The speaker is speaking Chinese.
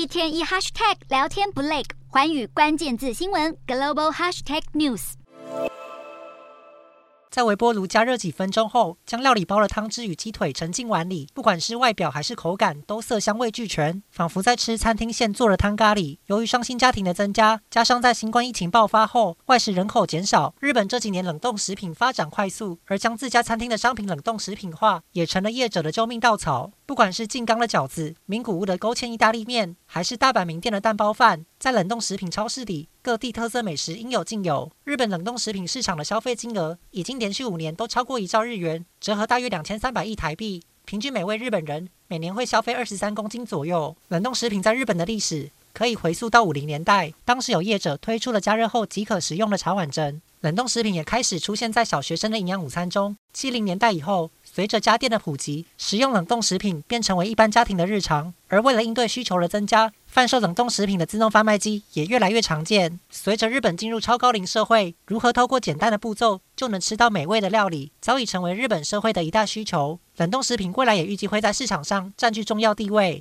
一天一 hashtag 聊天不累，寰宇关键字新闻 global hashtag news。在微波炉加热几分钟后，将料理包的汤汁与鸡腿盛进碗里，不管是外表还是口感，都色香味俱全，仿佛在吃餐厅现做的汤咖喱。由于双薪家庭的增加，加上在新冠疫情爆发后，外食人口减少，日本这几年冷冻食品发展快速，而将自家餐厅的商品冷冻食品化，也成了业者的救命稻草。不管是静冈的饺子、名古屋的勾芡意大利面，还是大阪名店的蛋包饭，在冷冻食品超市里，各地特色美食应有尽有。日本冷冻食品市场的消费金额已经连续五年都超过一兆日元，折合大约两千三百亿台币，平均每位日本人每年会消费二十三公斤左右。冷冻食品在日本的历史可以回溯到五零年代，当时有业者推出了加热后即可食用的茶碗蒸，冷冻食品也开始出现在小学生的营养午餐中。七零年代以后，随着家电的普及，食用冷冻食品变成为一般家庭的日常。而为了应对需求的增加，贩售冷冻食品的自动贩卖机也越来越常见。随着日本进入超高龄社会，如何透过简单的步骤就能吃到美味的料理，早已成为日本社会的一大需求。冷冻食品未来也预计会在市场上占据重要地位。